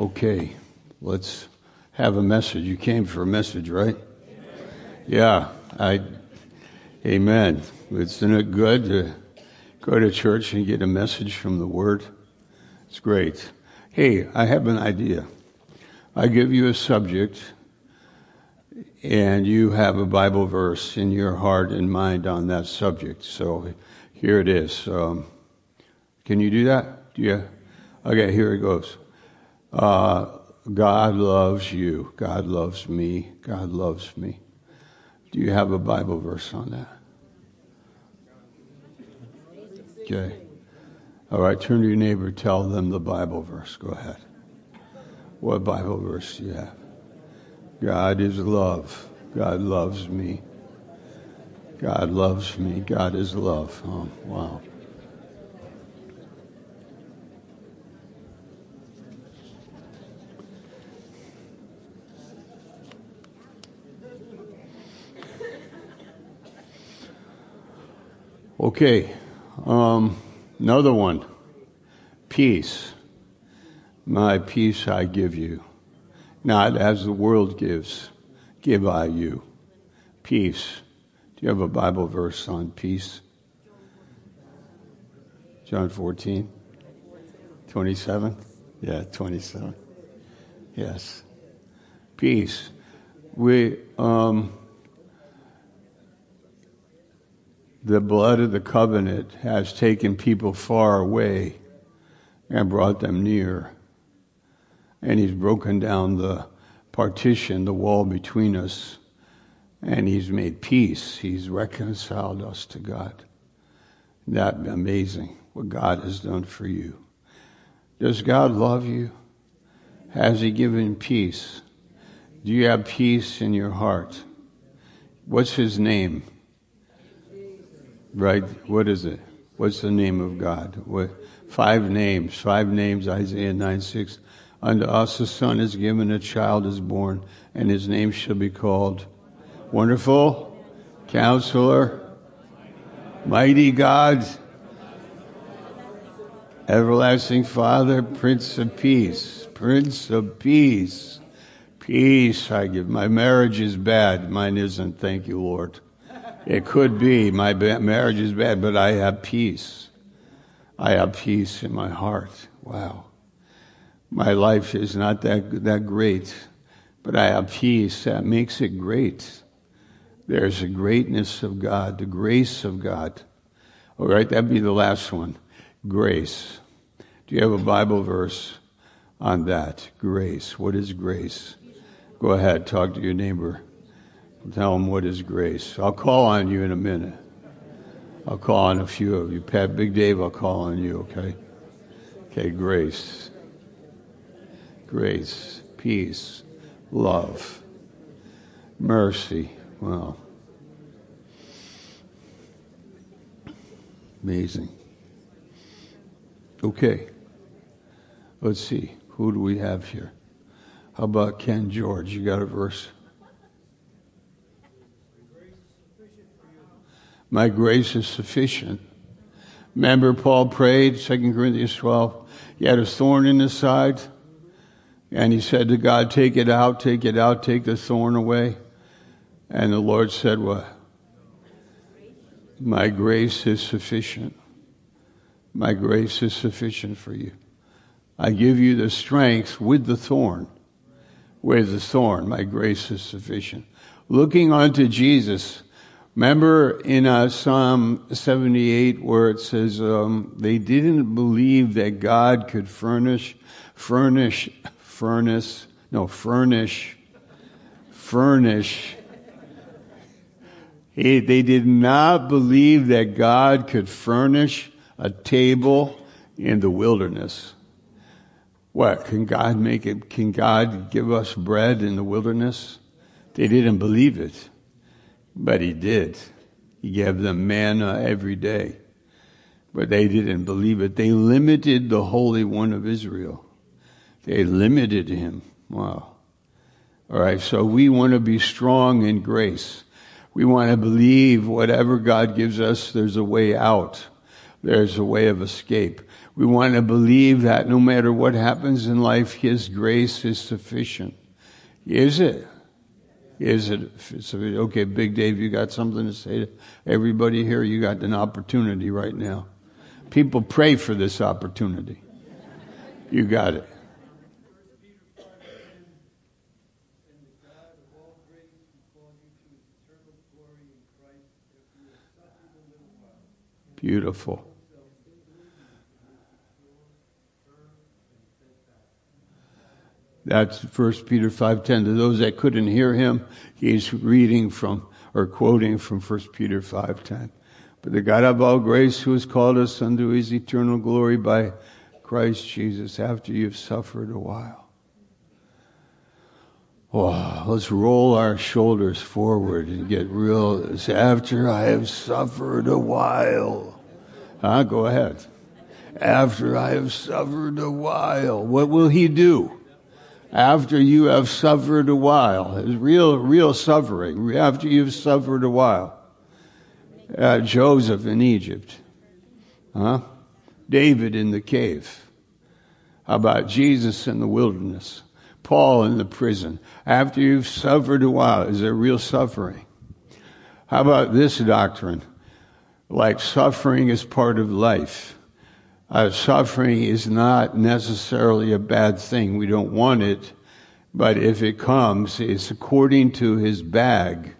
Okay, let's have a message. You came for a message, right? Yeah, I, amen. Isn't it good to go to church and get a message from the Word? It's great. Hey, I have an idea. I give you a subject, and you have a Bible verse in your heart and mind on that subject. So here it is. Um, can you do that? Yeah. Okay, here it goes. Uh, God loves you. God loves me. God loves me. Do you have a Bible verse on that? Okay. All right, turn to your neighbor, tell them the Bible verse. Go ahead. What Bible verse do you have? God is love. God loves me. God loves me. God is love. Oh, wow. Okay, um, another one. Peace. My peace I give you. Not as the world gives, give I you. Peace. Do you have a Bible verse on peace? John 14? 27? Yeah, 27. Yes. Peace. We, um, the blood of the covenant has taken people far away and brought them near. And he's broken down the partition, the wall between us, and he's made peace. He's reconciled us to God. That amazing what God has done for you. Does God love you? Has he given peace? Do you have peace in your heart? What's his name? Right? What is it? What's the name of God? What, five names. Five names, Isaiah 9 6. Unto us a son is given, a child is born, and his name shall be called Wonderful, Counselor, Mighty God, Everlasting Father, Prince of Peace. Prince of Peace. Peace I give. My marriage is bad. Mine isn't. Thank you, Lord. It could be my marriage is bad, but I have peace. I have peace in my heart. Wow. My life is not that, that great, but I have peace that makes it great. There's a greatness of God, the grace of God. All right, that'd be the last one. Grace. Do you have a Bible verse on that? Grace. What is grace? Go ahead, talk to your neighbor. Tell them what is grace. I'll call on you in a minute. I'll call on a few of you. Pat, Big Dave, I'll call on you, okay? Okay, grace. Grace, peace, love, mercy. Wow. Amazing. Okay. Let's see. Who do we have here? How about Ken George? You got a verse? My grace is sufficient. Remember, Paul prayed, 2 Corinthians 12. He had a thorn in his side, and he said to God, Take it out, take it out, take the thorn away. And the Lord said, What? My grace is sufficient. My grace is sufficient for you. I give you the strength with the thorn. With the thorn, my grace is sufficient. Looking unto Jesus, Remember in uh, Psalm 78 where it says um, they didn't believe that God could furnish, furnish, furnace, no, furnish, furnish. He, they did not believe that God could furnish a table in the wilderness. What? Can God make it? Can God give us bread in the wilderness? They didn't believe it. But he did. He gave them manna every day. But they didn't believe it. They limited the Holy One of Israel. They limited him. Wow. All right, so we want to be strong in grace. We want to believe whatever God gives us, there's a way out. There's a way of escape. We want to believe that no matter what happens in life, His grace is sufficient. Is it? Is it? Okay, Big Dave, you got something to say to everybody here? You got an opportunity right now. People pray for this opportunity. You got it. Beautiful. That's 1 Peter 5.10. To those that couldn't hear him, he's reading from or quoting from 1 Peter 5.10. But the God of all grace who has called us unto his eternal glory by Christ Jesus after you've suffered a while. Oh, let's roll our shoulders forward and get real. After I have suffered a while. Huh? Go ahead. After I have suffered a while, what will he do? After you have suffered a while, it's real, real suffering. After you've suffered a while. Uh, Joseph in Egypt. Huh? David in the cave. How about Jesus in the wilderness? Paul in the prison. After you've suffered a while, is there real suffering? How about this doctrine? Like suffering is part of life. Uh, suffering is not necessarily a bad thing. We don't want it. But if it comes, it's according to his bag.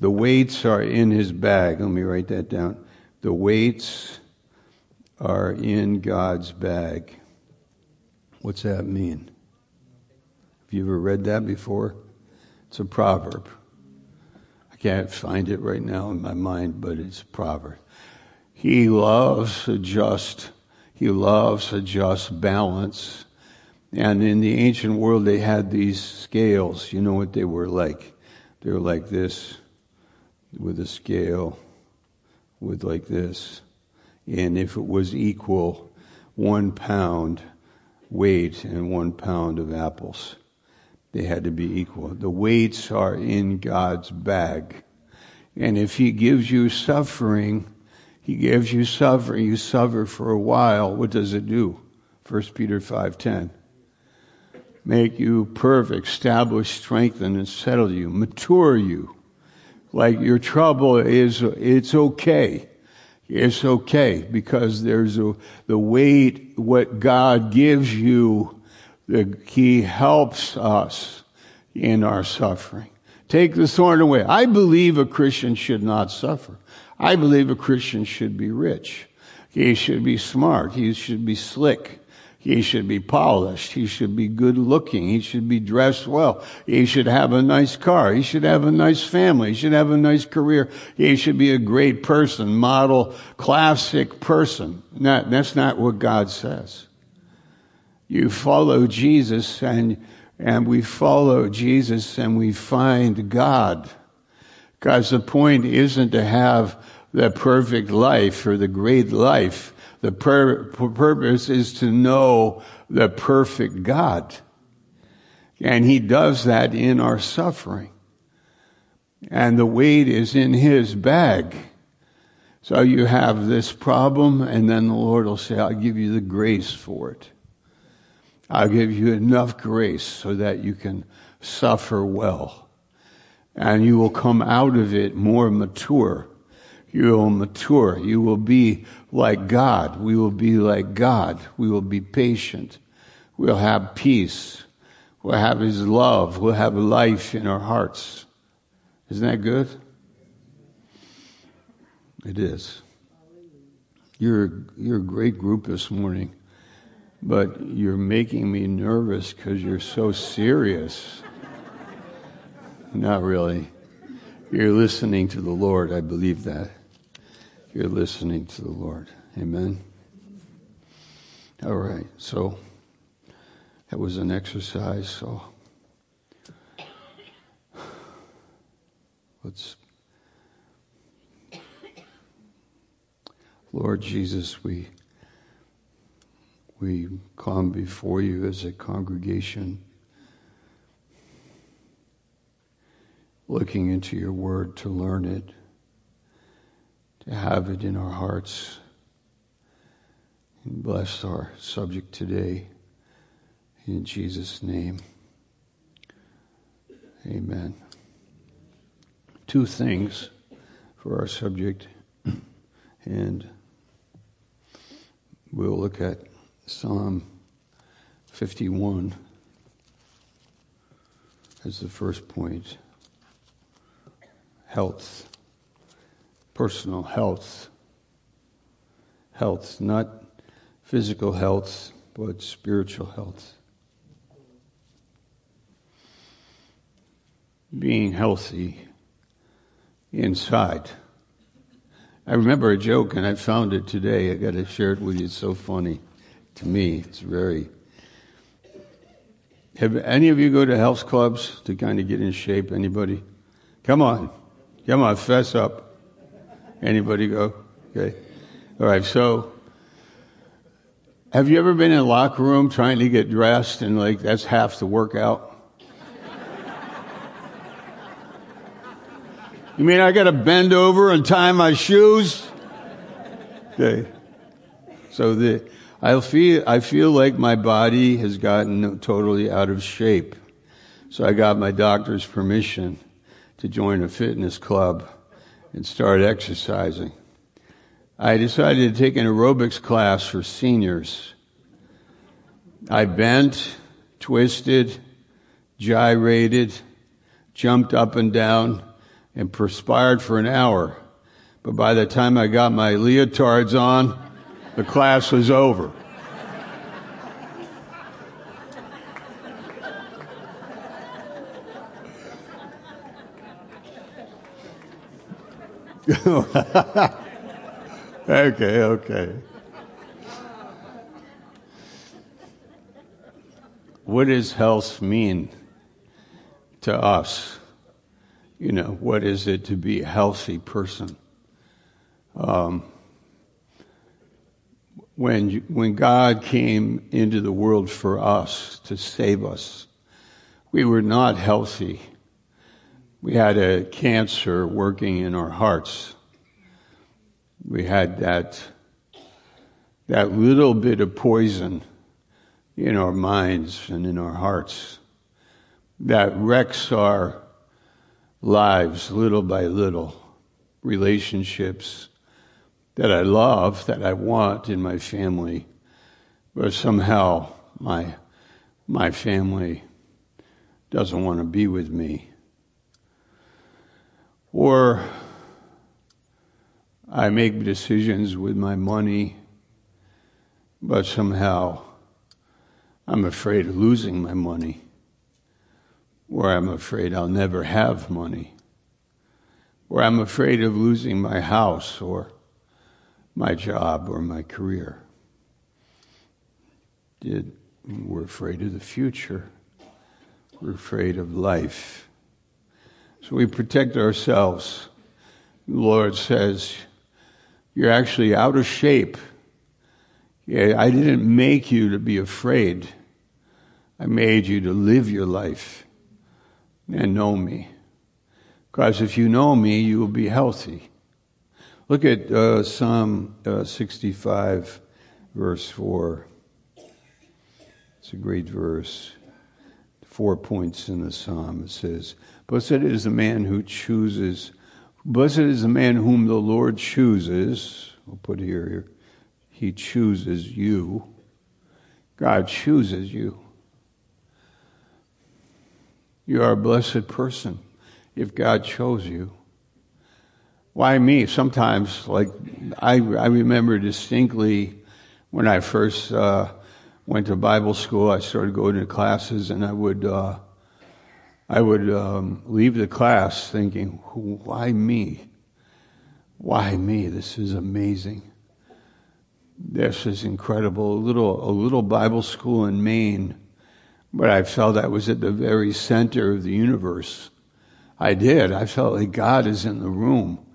The weights are in his bag. Let me write that down. The weights are in God's bag. What's that mean? Have you ever read that before? It's a proverb. I can't find it right now in my mind, but it's a proverb. He loves a just he loves a just balance. And in the ancient world, they had these scales. You know what they were like? They were like this, with a scale, with like this. And if it was equal, one pound weight and one pound of apples, they had to be equal. The weights are in God's bag. And if He gives you suffering, he gives you suffering. You suffer for a while. What does it do? 1 Peter 5.10. Make you perfect, establish, strengthen, and settle you, mature you. Like your trouble is, it's okay. It's okay because there's a, the weight, what God gives you, the, He helps us in our suffering. Take the thorn away. I believe a Christian should not suffer. I believe a Christian should be rich. He should be smart. He should be slick. He should be polished. He should be good looking. He should be dressed well. He should have a nice car. He should have a nice family. He should have a nice career. He should be a great person, model, classic person. Not, that's not what God says. You follow Jesus and, and we follow Jesus and we find God. Because the point isn't to have the perfect life or the great life. The pur- purpose is to know the perfect God. And He does that in our suffering. And the weight is in His bag. So you have this problem, and then the Lord will say, I'll give you the grace for it. I'll give you enough grace so that you can suffer well and you will come out of it more mature. You will mature. You will be like God. We will be like God. We will be patient. We'll have peace. We'll have His love. We'll have life in our hearts. Isn't that good? It is. You're, you're a great group this morning, but you're making me nervous because you're so serious. Not really. You're listening to the Lord. I believe that. You're listening to the Lord. Amen. All right. So that was an exercise. So let's. Lord Jesus, we we come before you as a congregation. Looking into your word to learn it, to have it in our hearts, And bless our subject today. In Jesus' name. Amen. Two things for our subject, and we'll look at Psalm 51 as the first point health, personal health. Health, not physical health, but spiritual health. Being healthy inside. I remember a joke, and I found it today. I got to share it with you. It's so funny to me. It's very. Have any of you go to health clubs to kind of get in shape? Anybody? Come on, come on, fess up. Anybody go? Okay. All right. So, have you ever been in a locker room trying to get dressed and like that's half the workout? You mean I got to bend over and tie my shoes? Okay. So the, I feel, I feel like my body has gotten totally out of shape. So I got my doctor's permission to join a fitness club and start exercising. I decided to take an aerobics class for seniors. I bent, twisted, gyrated, jumped up and down, and perspired for an hour. But by the time I got my leotards on, the class was over. okay, okay. What does health mean to us? you know, what is it to be a healthy person? Um, when, when God came into the world for us to save us, we were not healthy. We had a cancer working in our hearts. We had that, that little bit of poison in our minds and in our hearts that wrecks our lives little by little, relationships that I love, that I want in my family, but somehow my, my family doesn't want to be with me. Or I make decisions with my money, but somehow I'm afraid of losing my money or I'm afraid I'll never have money, or I'm afraid of losing my house or my job or my career. We're afraid of the future. We're afraid of life. So we protect ourselves. The Lord says, You're actually out of shape. Yeah, I didn't make you to be afraid. I made you to live your life and know me. Because if you know me, you will be healthy. Look at uh, Psalm uh, 65, verse 4. It's a great verse. Four points in the psalm. It says, Blessed is the man who chooses, blessed is the man whom the Lord chooses. We'll put here, here. He chooses you. God chooses you. You are a blessed person if God chose you. Why me? Sometimes, like, I, I remember distinctly when I first uh, went to Bible school, I started going to classes and I would, uh, I would um, leave the class thinking, why me? Why me? This is amazing. This is incredible. A little, a little Bible school in Maine but I felt I was at the very center of the universe. I did. I felt like God is in the room,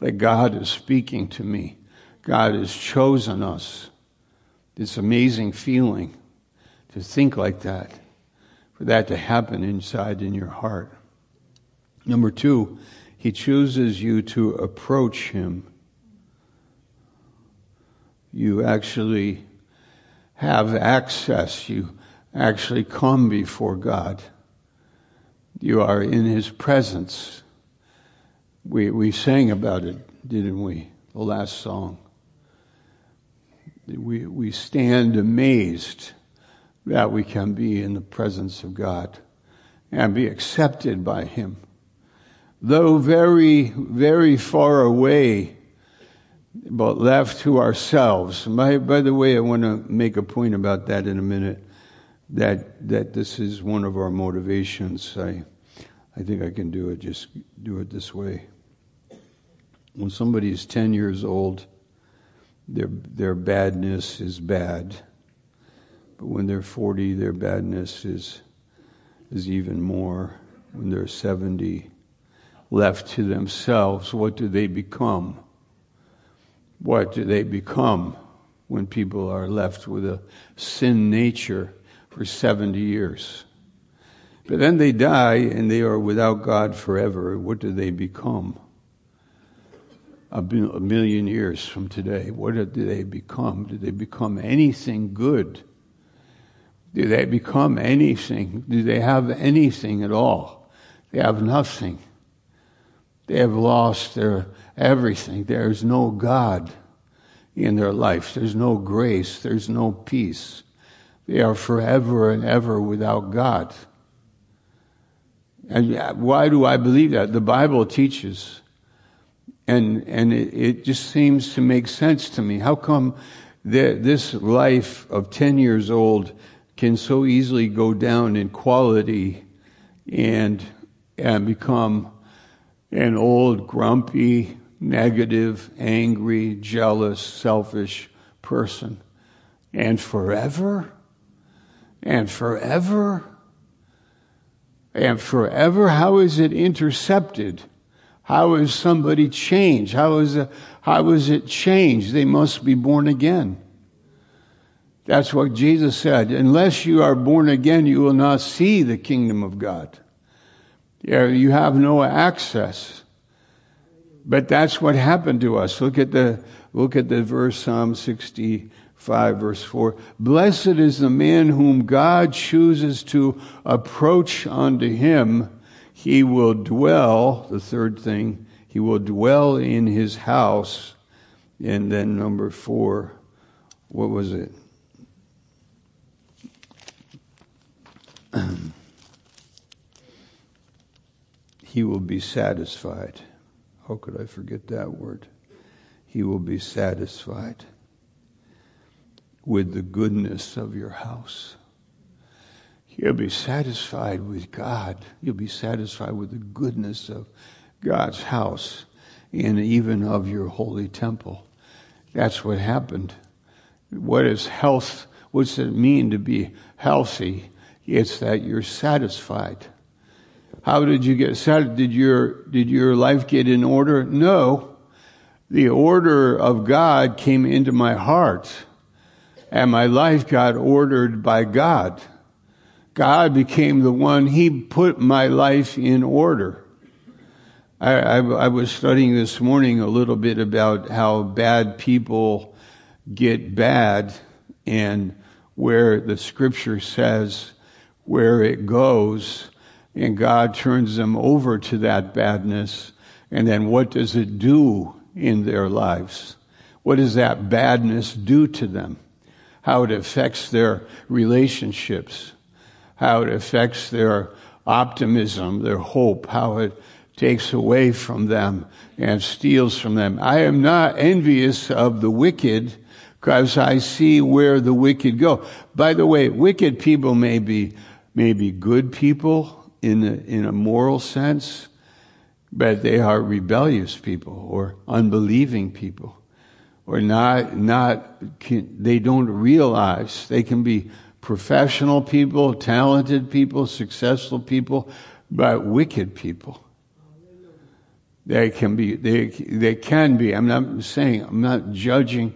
like God is speaking to me. God has chosen us. This amazing feeling to think like that, for that to happen inside in your heart. Number two, He chooses you to approach Him. You actually have access. You actually come before God. You are in His presence. We, we sang about it, didn't we? The last song. We, we stand amazed that we can be in the presence of God and be accepted by Him. Though very, very far away, but left to ourselves. By, by the way, I want to make a point about that in a minute. That that this is one of our motivations. I I think I can do it. Just do it this way. When somebody is ten years old, their their badness is bad. But when they're forty, their badness is is even more. When they're seventy, left to themselves, what do they become? What do they become when people are left with a sin nature for 70 years? But then they die and they are without God forever. What do they become? A million years from today, what do they become? Do they become anything good? Do they become anything? Do they have anything at all? They have nothing. They have lost their everything. There's no God in their life. There's no grace. There's no peace. They are forever and ever without God. And why do I believe that? The Bible teaches. And, and it, it just seems to make sense to me. How come that this life of 10 years old can so easily go down in quality and, and become an old, grumpy, negative, angry, jealous, selfish person. And forever, and forever, and forever, how is it intercepted? How is somebody changed? How is, it, how is it changed? They must be born again. That's what Jesus said. Unless you are born again, you will not see the kingdom of God. You have no access. But that's what happened to us. Look at the, look at the verse, Psalm 65 verse 4. Blessed is the man whom God chooses to approach unto him. He will dwell, the third thing, he will dwell in his house. And then number four, what was it? he will be satisfied. How could I forget that word? He will be satisfied with the goodness of your house. You'll be satisfied with God. You'll be satisfied with the goodness of God's house and even of your holy temple. That's what happened. What is health? What's it mean to be healthy? It's that you're satisfied. How did you get satisfied? Did your, did your life get in order? No. The order of God came into my heart and my life got ordered by God. God became the one, He put my life in order. I, I, I, was studying this morning a little bit about how bad people get bad and where the scripture says where it goes and God turns them over to that badness. And then what does it do in their lives? What does that badness do to them? How it affects their relationships, how it affects their optimism, their hope, how it takes away from them and steals from them. I am not envious of the wicked because I see where the wicked go. By the way, wicked people may be, may be good people in a, in a moral sense, but they are rebellious people or unbelieving people or not, not, they don't realize they can be professional people, talented people, successful people, but wicked people. They can be, they, they can be. I'm not saying, I'm not judging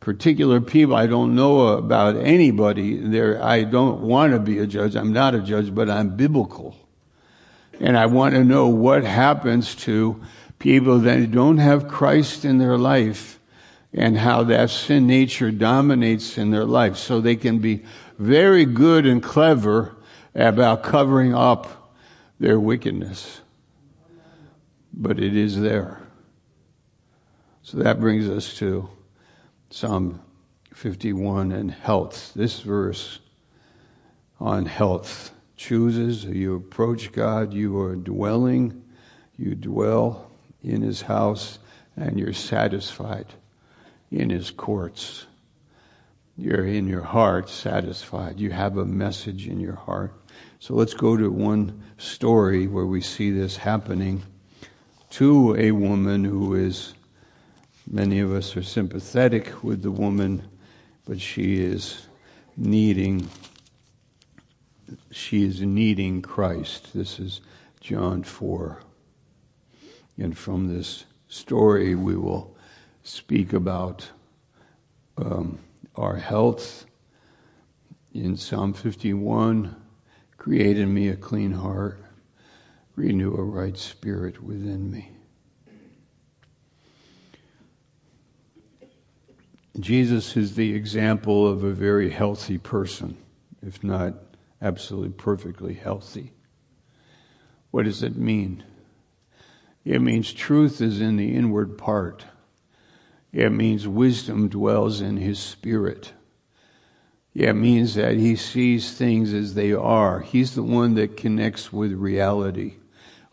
particular people. I don't know about anybody there. I don't want to be a judge. I'm not a judge, but I'm biblical. And I want to know what happens to people that don't have Christ in their life and how that sin nature dominates in their life. So they can be very good and clever about covering up their wickedness. But it is there. So that brings us to Psalm 51 and health. This verse on health chooses, you approach God, you are dwelling, you dwell in his house, and you're satisfied in his courts. You're in your heart satisfied. You have a message in your heart. So let's go to one story where we see this happening to a woman who is, many of us are sympathetic with the woman, but she is needing she is needing Christ. This is John 4. And from this story, we will speak about um, our health. In Psalm 51, create in me a clean heart, renew a right spirit within me. Jesus is the example of a very healthy person, if not absolutely perfectly healthy. What does it mean? It means truth is in the inward part. It means wisdom dwells in his spirit. It means that he sees things as they are. He's the one that connects with reality,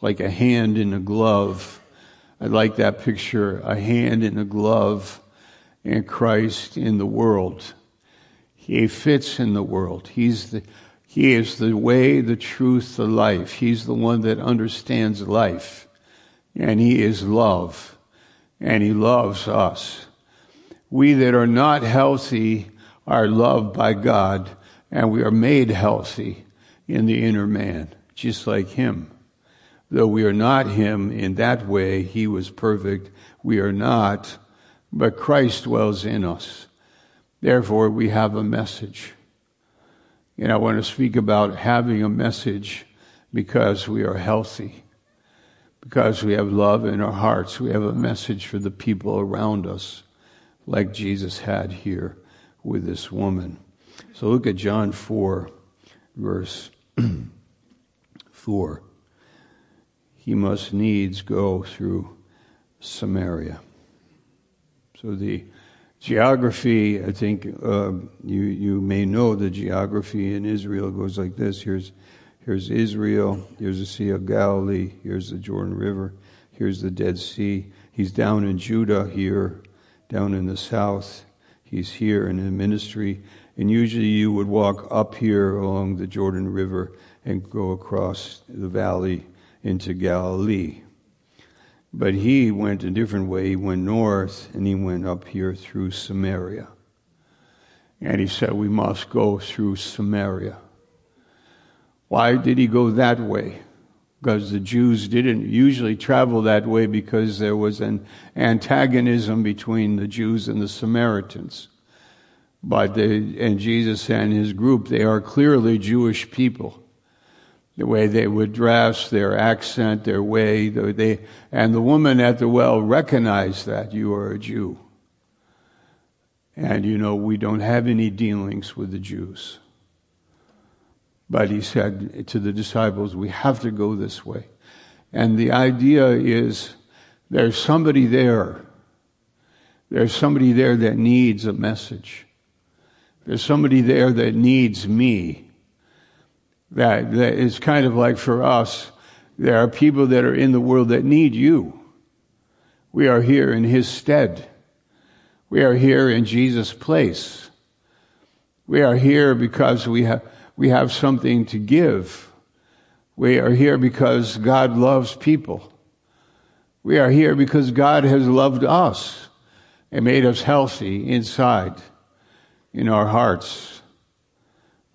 like a hand in a glove. I like that picture, a hand in a glove and Christ in the world. He fits in the world. He's the, he is the way, the truth, the life. He's the one that understands life. And He is love. And He loves us. We that are not healthy are loved by God and we are made healthy in the inner man, just like Him. Though we are not Him in that way, He was perfect. We are not, but Christ dwells in us. Therefore, we have a message. And I want to speak about having a message because we are healthy, because we have love in our hearts. We have a message for the people around us, like Jesus had here with this woman. So look at John 4, verse 4. He must needs go through Samaria. So the Geography, I think uh, you, you may know the geography in Israel goes like this. Here's, here's Israel, here's the Sea of Galilee, here's the Jordan River, here's the Dead Sea. He's down in Judah here, down in the south. He's here in the ministry. And usually you would walk up here along the Jordan River and go across the valley into Galilee. But he went a different way. He went north and he went up here through Samaria. And he said, We must go through Samaria. Why did he go that way? Because the Jews didn't usually travel that way because there was an antagonism between the Jews and the Samaritans. But they, and Jesus and his group, they are clearly Jewish people the way they would dress, their accent, their way. They, and the woman at the well recognized that you are a Jew. And you know, we don't have any dealings with the Jews. But he said to the disciples, we have to go this way. And the idea is there's somebody there. There's somebody there that needs a message. There's somebody there that needs me that, that is kind of like for us, there are people that are in the world that need you. We are here in His stead. We are here in Jesus' place. We are here because we have, we have something to give. We are here because God loves people. We are here because God has loved us and made us healthy inside, in our hearts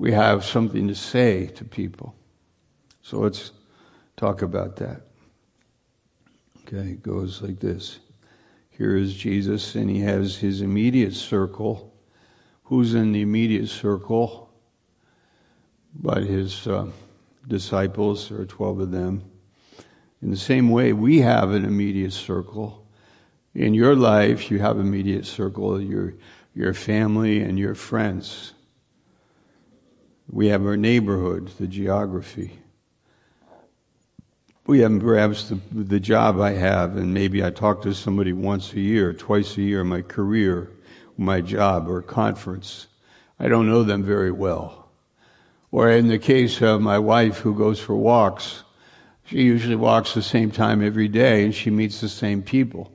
we have something to say to people. So let's talk about that. Okay, it goes like this. Here is Jesus, and he has his immediate circle. Who's in the immediate circle? But his uh, disciples, there are 12 of them. In the same way, we have an immediate circle. In your life, you have an immediate circle, your, your family and your friends. We have our neighborhood, the geography. We have perhaps the, the job I have, and maybe I talk to somebody once a year, twice a year, my career, my job, or conference. I don't know them very well. Or in the case of my wife who goes for walks, she usually walks the same time every day and she meets the same people.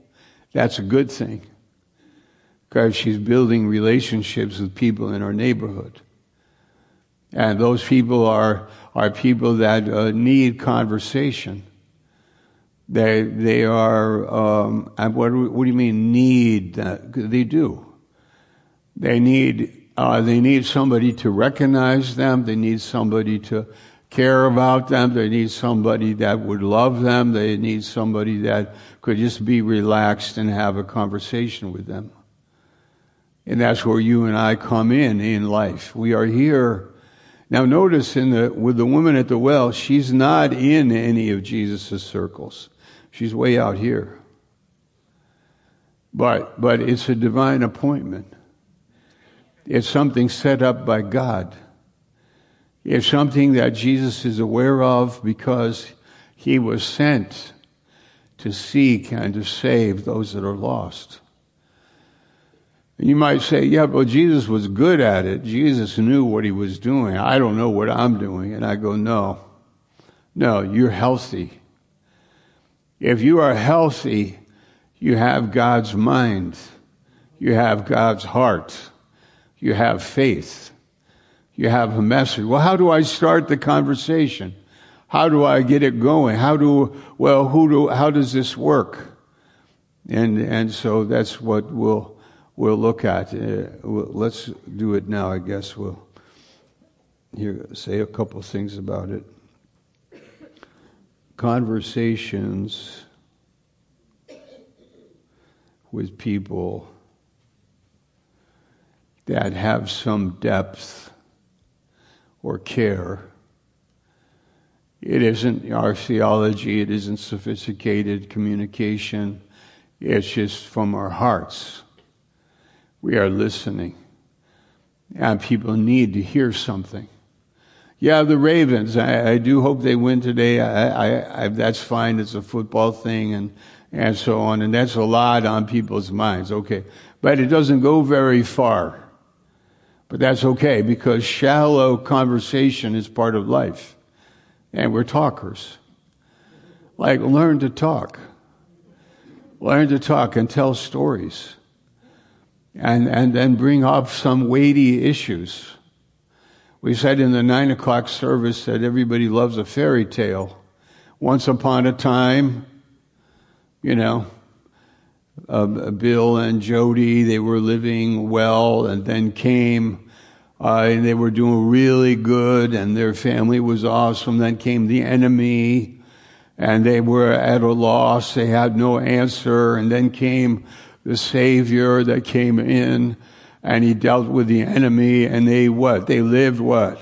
That's a good thing because she's building relationships with people in our neighborhood. And those people are, are people that uh, need conversation. They, they are, um, what, what do you mean need? They do. They need, uh, they need somebody to recognize them. They need somebody to care about them. They need somebody that would love them. They need somebody that could just be relaxed and have a conversation with them. And that's where you and I come in in life. We are here. Now notice in the, with the woman at the well, she's not in any of Jesus' circles. She's way out here. But, but it's a divine appointment. It's something set up by God. It's something that Jesus is aware of because he was sent to seek and to save those that are lost. You might say, yeah, but Jesus was good at it. Jesus knew what he was doing. I don't know what I'm doing. And I go, no, no, you're healthy. If you are healthy, you have God's mind. You have God's heart. You have faith. You have a message. Well, how do I start the conversation? How do I get it going? How do, well, who do, how does this work? And, and so that's what we'll, we'll look at. Uh, we'll, let's do it now, I guess. We'll here, say a couple things about it. Conversations with people that have some depth or care it isn't our theology, it isn't sophisticated communication. It's just from our hearts. We are listening. And people need to hear something. Yeah, the Ravens, I, I do hope they win today. I, I, that's fine. It's a football thing and, and so on. And that's a lot on people's minds. Okay. But it doesn't go very far. But that's okay because shallow conversation is part of life. And we're talkers. Like, learn to talk. Learn to talk and tell stories. And, and then bring up some weighty issues. We said in the nine o'clock service that everybody loves a fairy tale. Once upon a time, you know, uh, Bill and Jody, they were living well, and then came uh, and they were doing really good and their family was awesome. Then came the enemy and they were at a loss. They had no answer. And then came the savior that came in and he dealt with the enemy and they what? They lived what?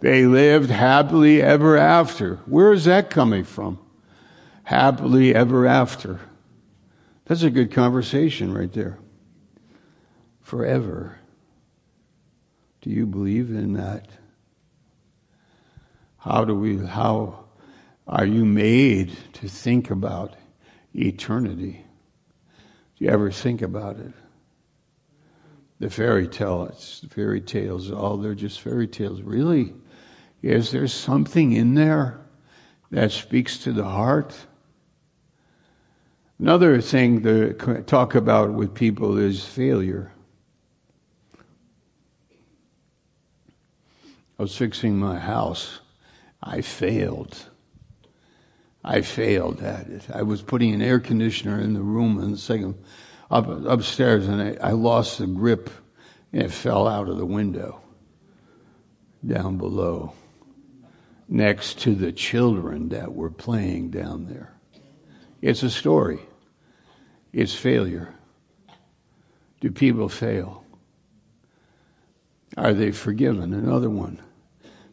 They lived happily ever after. Where is that coming from? Happily ever after. That's a good conversation right there. Forever. Do you believe in that? How do we, how are you made to think about eternity? You ever think about it? The fairy tales, fairy tales, all they're just fairy tales. Really? Is there something in there that speaks to the heart? Another thing to talk about with people is failure. I was fixing my house. I failed. I failed at it. I was putting an air conditioner in the room and the second up upstairs and I, I lost the grip and it fell out of the window down below next to the children that were playing down there. It's a story. It's failure. Do people fail? Are they forgiven? Another one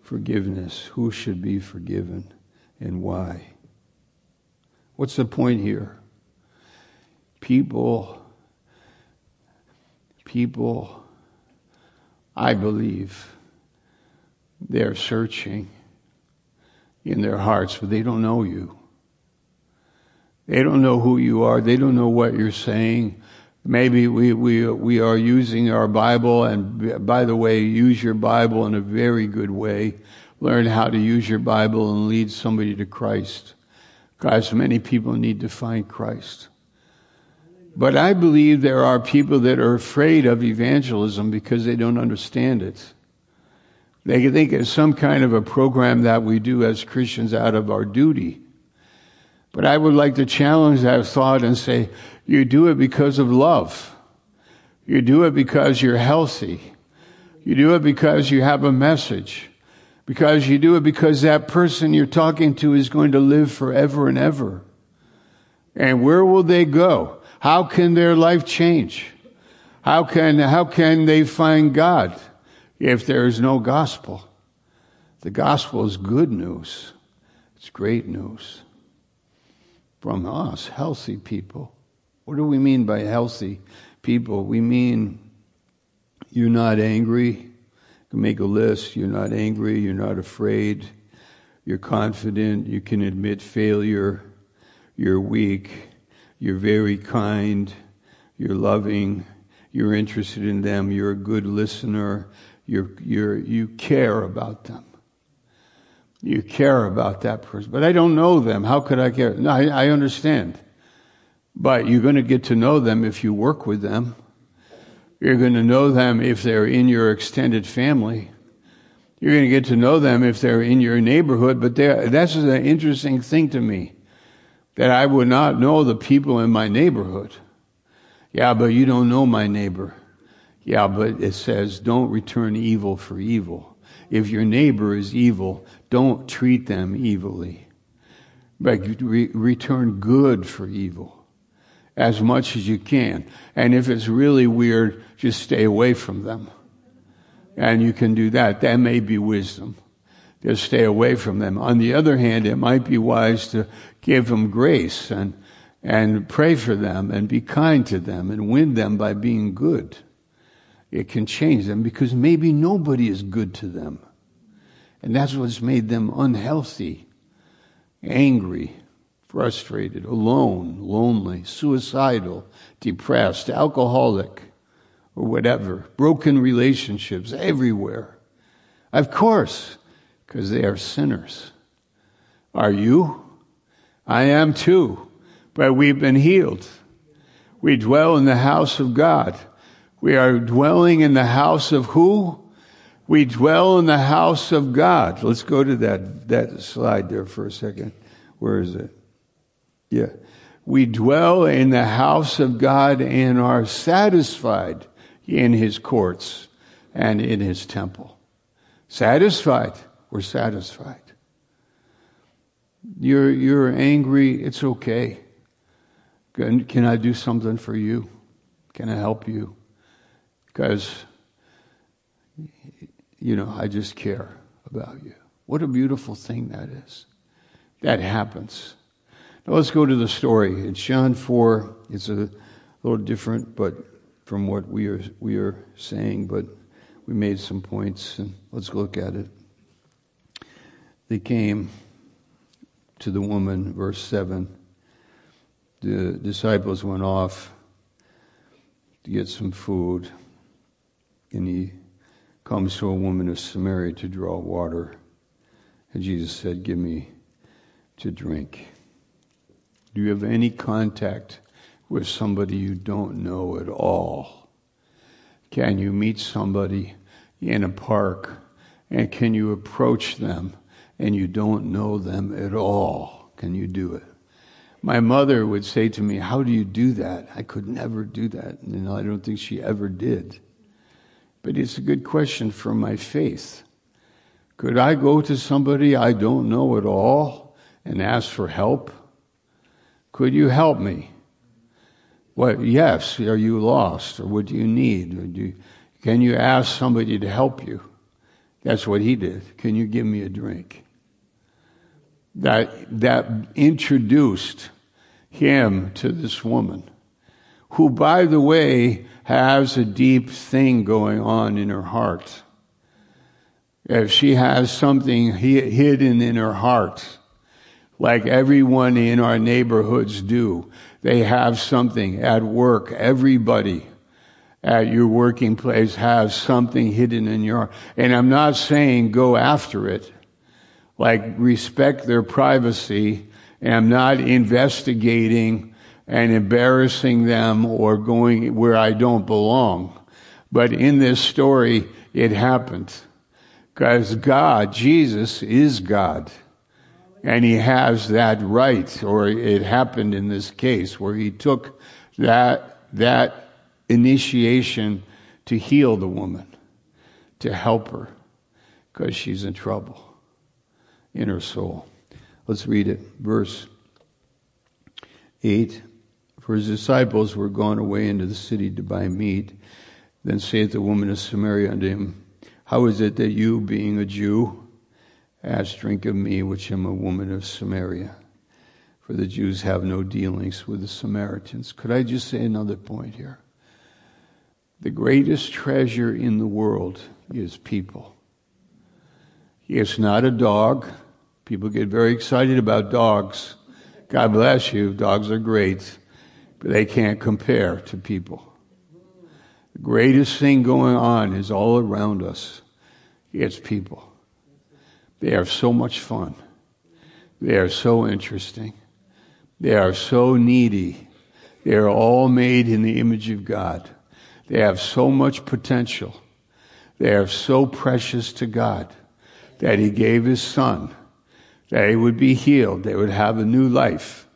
forgiveness. Who should be forgiven and why? What's the point here? people, people, I believe, they're searching in their hearts, but they don't know you. They don't know who you are. They don't know what you're saying. Maybe we, we, we are using our Bible, and by the way, use your Bible in a very good way. Learn how to use your Bible and lead somebody to Christ. Guys, many people need to find Christ. But I believe there are people that are afraid of evangelism because they don't understand it. They think it's some kind of a program that we do as Christians out of our duty. But I would like to challenge that thought and say, you do it because of love. You do it because you're healthy. You do it because you have a message. Because you do it because that person you're talking to is going to live forever and ever. And where will they go? How can their life change? How can, how can they find God? if there is no gospel. The gospel is good news. It's great news from us, healthy people. What do we mean by healthy people? We mean you're not angry. Can make a list. You're not angry. You're not afraid. You're confident. You can admit failure. You're weak. You're very kind. You're loving. You're interested in them. You're a good listener. You're, you're, you care about them. You care about that person. But I don't know them. How could I care? No, I, I understand. But you're going to get to know them if you work with them. You're going to know them if they're in your extended family. You're going to get to know them if they're in your neighborhood. But that's an interesting thing to me that I would not know the people in my neighborhood. Yeah, but you don't know my neighbor. Yeah, but it says don't return evil for evil. If your neighbor is evil, don't treat them evilly. But re- return good for evil as much as you can. And if it's really weird, just stay away from them. And you can do that. That may be wisdom. Just stay away from them. On the other hand, it might be wise to give them grace and, and pray for them and be kind to them and win them by being good it can change them because maybe nobody is good to them. And that's what's made them unhealthy, angry, frustrated, alone, lonely, suicidal, depressed, alcoholic, or whatever. Broken relationships everywhere. Of course, because they are sinners. Are you? I am too. But we've been healed. We dwell in the house of God. We are dwelling in the house of who? We dwell in the house of God. Let's go to that, that slide there for a second. Where is it? Yeah. We dwell in the house of God and are satisfied in his courts and in his temple. Satisfied. We're satisfied. You're, you're angry. It's okay. Can, can I do something for you? Can I help you? because, you know, I just care about you. What a beautiful thing that is. That happens. Now let's go to the story. It's John 4. It's a little different, but from what we are, we are saying, but we made some points, and let's look at it. They came to the woman, verse 7. The disciples went off to get some food and he comes to a woman of Samaria to draw water. And Jesus said, Give me to drink. Do you have any contact with somebody you don't know at all? Can you meet somebody in a park and can you approach them and you don't know them at all? Can you do it? My mother would say to me, How do you do that? I could never do that. And I don't think she ever did. But it's a good question for my faith. Could I go to somebody I don't know at all and ask for help? Could you help me? What, yes, are you lost? Or what do you need? You, can you ask somebody to help you? That's what he did. Can you give me a drink? That, that introduced him to this woman. who, by the way, has a deep thing going on in her heart. If she has something hidden in her heart, like everyone in our neighborhoods do, they have something at work. Everybody at your working place has something hidden in your, and I'm not saying go after it, like respect their privacy, and I'm not investigating and embarrassing them or going where I don't belong. But in this story, it happened. Because God, Jesus is God. And he has that right, or it happened in this case where he took that, that initiation to heal the woman, to help her, because she's in trouble in her soul. Let's read it. Verse 8. For his disciples were gone away into the city to buy meat. Then saith the woman of Samaria unto him, How is it that you, being a Jew, ask drink of me, which am a woman of Samaria? For the Jews have no dealings with the Samaritans. Could I just say another point here? The greatest treasure in the world is people. It's not a dog. People get very excited about dogs. God bless you. Dogs are great, but they can't compare to people. The greatest thing going on is all around us. It's people. They are so much fun. They are so interesting. They are so needy. They are all made in the image of God. They have so much potential. They are so precious to God that He gave His Son, that they would be healed, they would have a new life.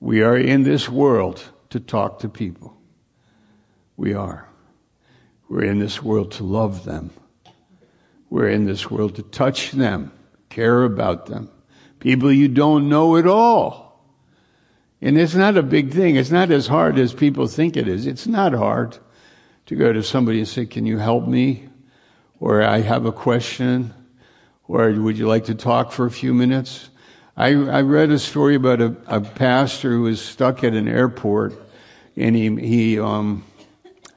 We are in this world to talk to people. We are. We're in this world to love them. We're in this world to touch them, care about them. People you don't know at all. And it's not a big thing. It's not as hard as people think it is. It's not hard to go to somebody and say, Can you help me? Or I have a question. Or would you like to talk for a few minutes? I, I read a story about a, a, pastor who was stuck at an airport and he, he um,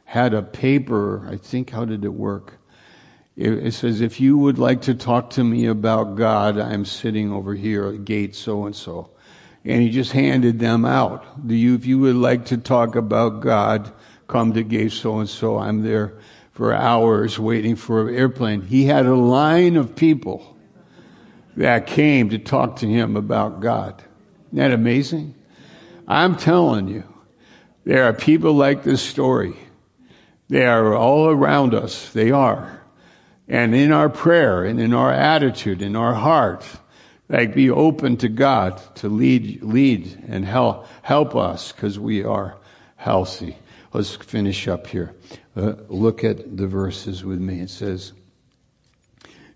had a paper. I think, how did it work? It, says, If you would like to talk to me about God, I'm sitting over here at gate so and so. And he just handed them out. Do you, if you would like to talk about God, come to gate so and so. I'm there for hours waiting for an airplane. He had a line of people that came to talk to him about God. Isn't that amazing? I'm telling you, there are people like this story. They are all around us. They are. And in our prayer and in our attitude, in our heart, like be open to God to lead, lead and help, help us because we are healthy. Let's finish up here. Uh, look at the verses with me. It says,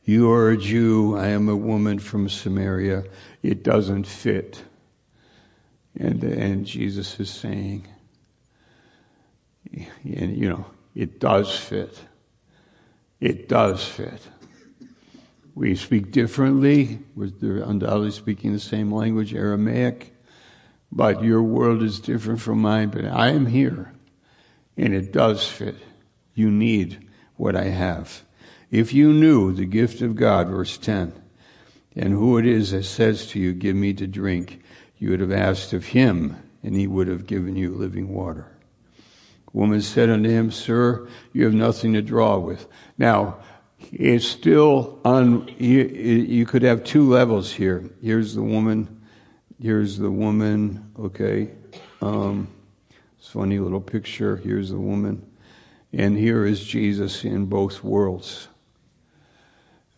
You are a Jew, I am a woman from Samaria. It doesn't fit. And, and Jesus is saying, and you know, it does fit. It does fit. We speak differently. We're undoubtedly speaking the same language, Aramaic, but your world is different from mine. But I am here and it does fit. You need what I have. If you knew the gift of God, verse 10, and who it is that says to you, Give me to drink, you would have asked of him, and he would have given you living water. Woman said unto him, Sir, you have nothing to draw with. Now, it's still on, you, you could have two levels here. Here's the woman, here's the woman, okay. Um, funny little picture. Here's the woman. And here is Jesus in both worlds.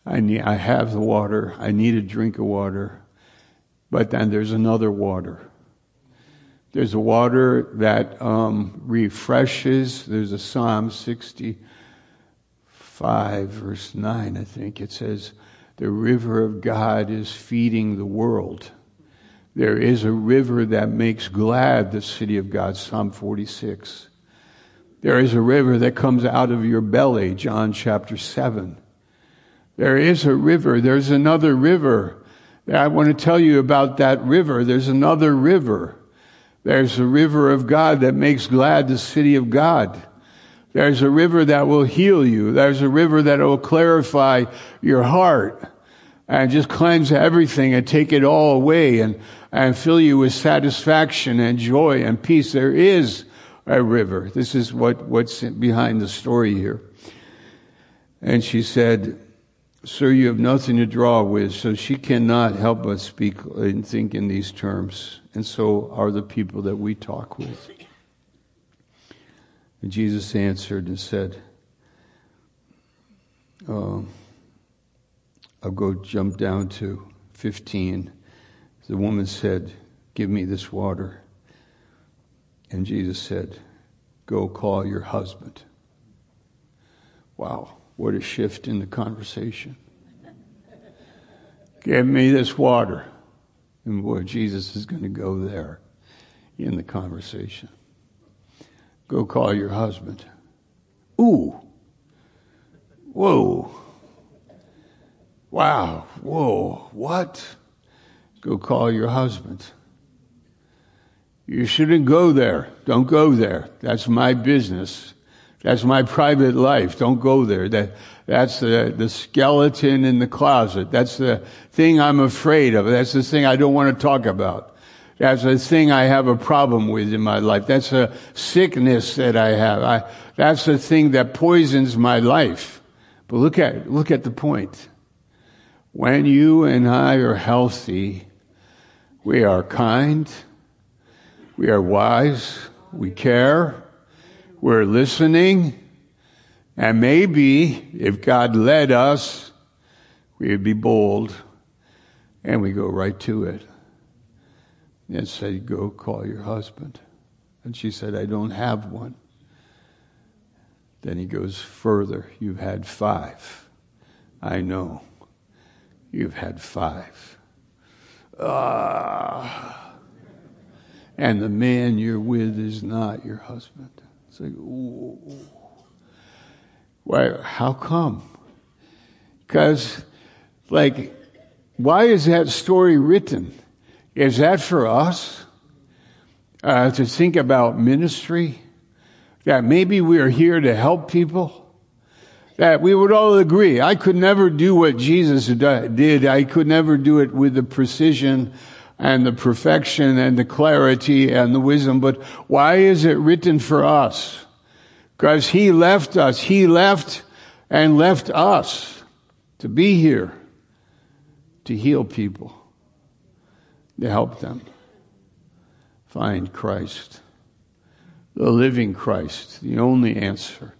I, need, I have the water. I need a drink of water. But then there's another water. There's a water that um, refreshes. There's a Psalm 65, verse 9, I think. It says, The river of God is feeding the world. There is a river that makes glad the city of God, Psalm 46. There is a river that comes out of your belly, John chapter 7. There is a river. There's another river. I want to tell you about that river. There's another river There's a river of God that makes glad the city of God. There's a river that will heal you. There's a river that will clarify your heart and just cleanse everything and take it all away and, and fill you with satisfaction and joy and peace. There is a river. This is what, what's behind the story here. And she said, Sir, you have nothing to draw with, so she cannot help but speak and think in these terms. And so are the people that we talk with. And Jesus answered and said, uh, I'll go jump down to 15. The woman said, Give me this water. And Jesus said, Go call your husband. Wow. What a shift in the conversation. Give me this water. And boy, Jesus is going to go there in the conversation. Go call your husband. Ooh. Whoa. Wow. Whoa. What? Go call your husband. You shouldn't go there. Don't go there. That's my business. That's my private life. Don't go there. That, that's the, the skeleton in the closet. That's the thing I'm afraid of. That's the thing I don't want to talk about. That's the thing I have a problem with in my life. That's a sickness that I have. I, that's the thing that poisons my life. But look at, look at the point. When you and I are healthy, we are kind, we are wise, we care, we're listening, and maybe if God led us, we'd be bold and we go right to it and said, Go call your husband. And she said, I don't have one. Then he goes further. You've had five. I know. You've had five. Ah. And the man you're with is not your husband. It's like, ooh. Why, how come? Because, like, why is that story written? Is that for us uh, to think about ministry? That maybe we are here to help people? That we would all agree. I could never do what Jesus did. I could never do it with the precision and the perfection and the clarity and the wisdom. But why is it written for us? Because He left us. He left and left us to be here to heal people, to help them find Christ, the living Christ, the only answer.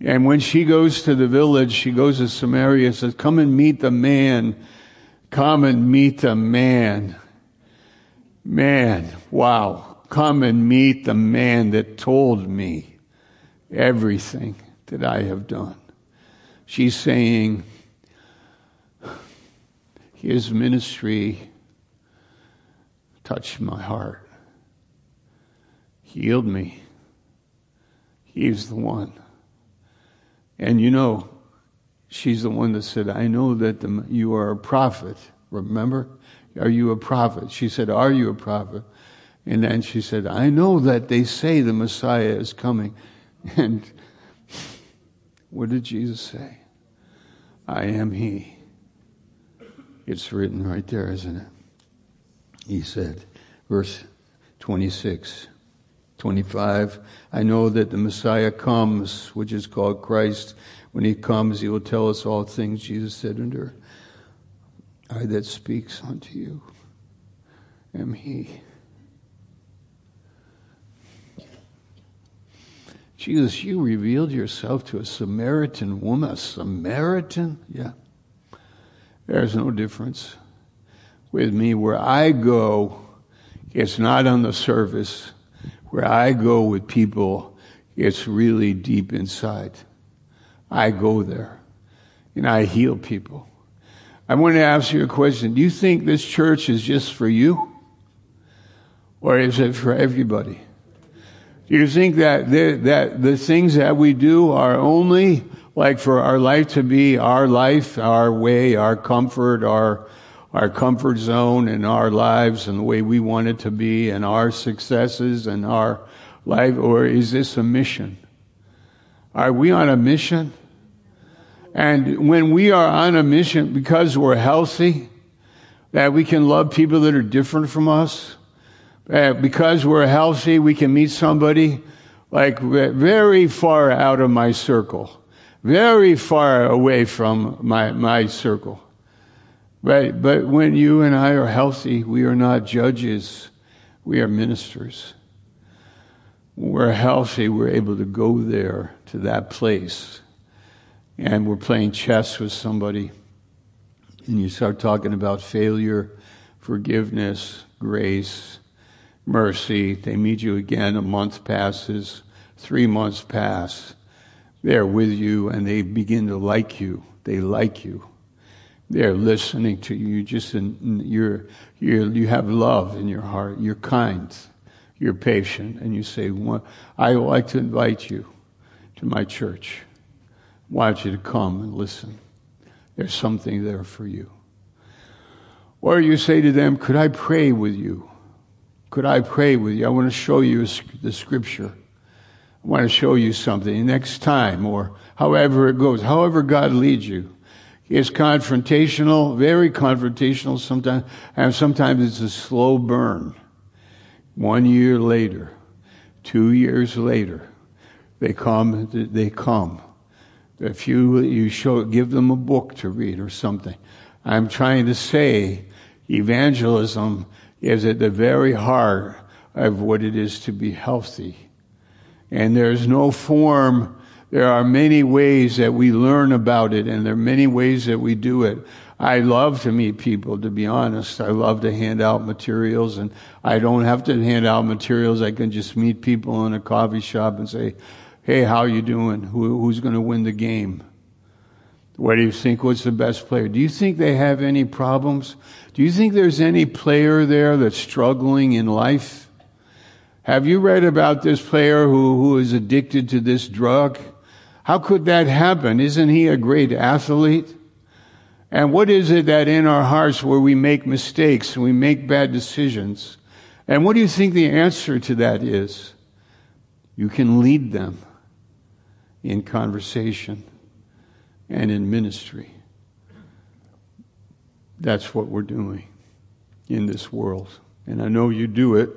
And when she goes to the village, she goes to Samaria and says, Come and meet the man Come and meet the man. Man, wow. Come and meet the man that told me everything that I have done. She's saying, his ministry touched my heart, healed me. He's the one. And you know, she's the one that said, I know that the, you are a prophet. Remember? Are you a prophet? She said, Are you a prophet? And then she said, I know that they say the Messiah is coming. And what did Jesus say? I am He. It's written right there, isn't it? He said, verse 26. 25, I know that the Messiah comes, which is called Christ. When he comes, he will tell us all things. Jesus said unto her, I that speaks unto you am he. Jesus, you revealed yourself to a Samaritan woman. A Samaritan? Yeah. There's no difference with me. Where I go, it's not on the surface where I go with people, it's really deep inside. I go there and I heal people. I want to ask you a question. Do you think this church is just for you? Or is it for everybody? Do you think that the, that the things that we do are only like for our life to be our life, our way, our comfort, our, our comfort zone and our lives and the way we want it to be and our successes and our life, or is this a mission? Are we on a mission? And when we are on a mission because we're healthy, that we can love people that are different from us, Uh, because we're healthy, we can meet somebody like very far out of my circle, very far away from my, my circle. Right? But when you and I are healthy, we are not judges, we are ministers. When we're healthy, we're able to go there to that place. And we're playing chess with somebody, and you start talking about failure, forgiveness, grace, mercy. They meet you again, a month passes, three months pass. They're with you and they begin to like you. They like you. They're listening to you. Just in, you're, you're, you have love in your heart. You're kind. You're patient. And you say, well, I would like to invite you to my church. I want you to come and listen. There's something there for you. Or you say to them, Could I pray with you? Could I pray with you? I want to show you the scripture. I want to show you something next time, or however it goes, however God leads you. It's confrontational, very confrontational sometimes, and sometimes it's a slow burn. One year later, two years later, they come, they come. If you, you show, give them a book to read or something. I'm trying to say evangelism is at the very heart of what it is to be healthy. And there's no form, there are many ways that we learn about it, and there are many ways that we do it. I love to meet people, to be honest. I love to hand out materials, and I don't have to hand out materials. I can just meet people in a coffee shop and say, Hey, how you doing? Who, who's going to win the game? What do you think? What's the best player? Do you think they have any problems? Do you think there's any player there that's struggling in life? Have you read about this player who, who is addicted to this drug? How could that happen? Isn't he a great athlete? And what is it that in our hearts where we make mistakes we make bad decisions? And what do you think the answer to that is? You can lead them in conversation and in ministry. That's what we're doing in this world. And I know you do it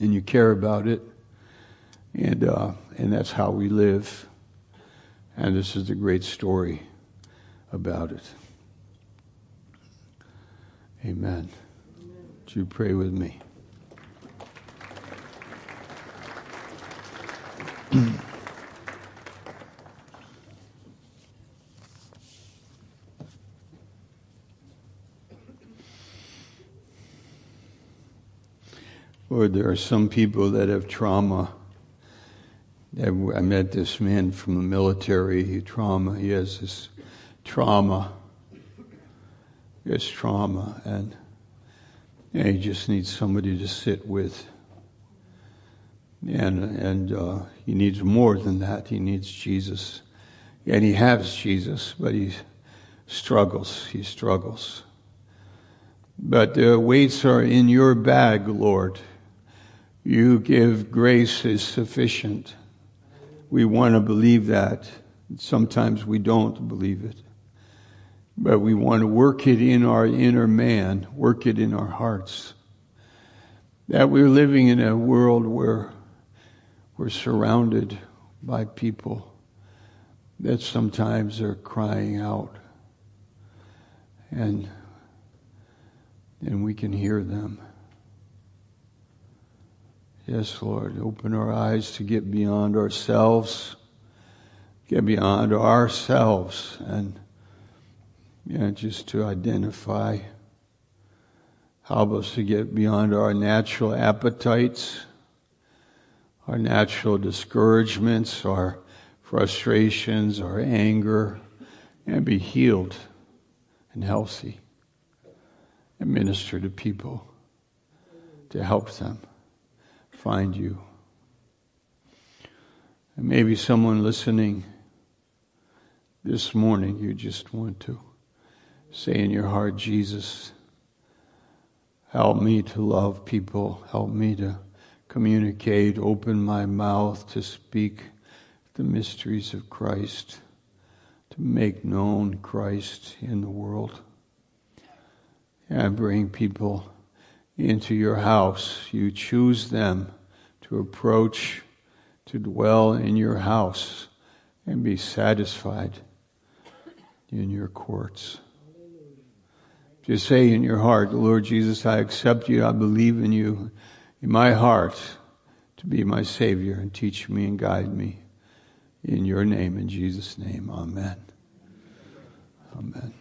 and you care about it. And, uh, and that's how we live. And this is the great story about it. Amen. Would you pray with me? Lord, there are some people that have trauma. I met this man from the military. He trauma. He has this trauma. Has trauma, and, and he just needs somebody to sit with. And and uh, he needs more than that. He needs Jesus, and he has Jesus, but he struggles. He struggles. But the weights are in your bag, Lord. You give grace is sufficient. We want to believe that. Sometimes we don't believe it. But we want to work it in our inner man, work it in our hearts. That we're living in a world where we're surrounded by people that sometimes are crying out. And, and we can hear them. Yes, Lord, open our eyes to get beyond ourselves, get beyond ourselves, and yeah, just to identify. Help us to get beyond our natural appetites, our natural discouragements, our frustrations, our anger, and be healed and healthy and minister to people to help them find you. And maybe someone listening this morning, you just want to Say in your heart, Jesus, help me to love people. Help me to communicate. Open my mouth to speak the mysteries of Christ, to make known Christ in the world. And bring people into your house. You choose them to approach, to dwell in your house, and be satisfied in your courts. Just say in your heart, Lord Jesus, I accept you, I believe in you in my heart to be my Savior and teach me and guide me. In your name, in Jesus' name, amen. Amen.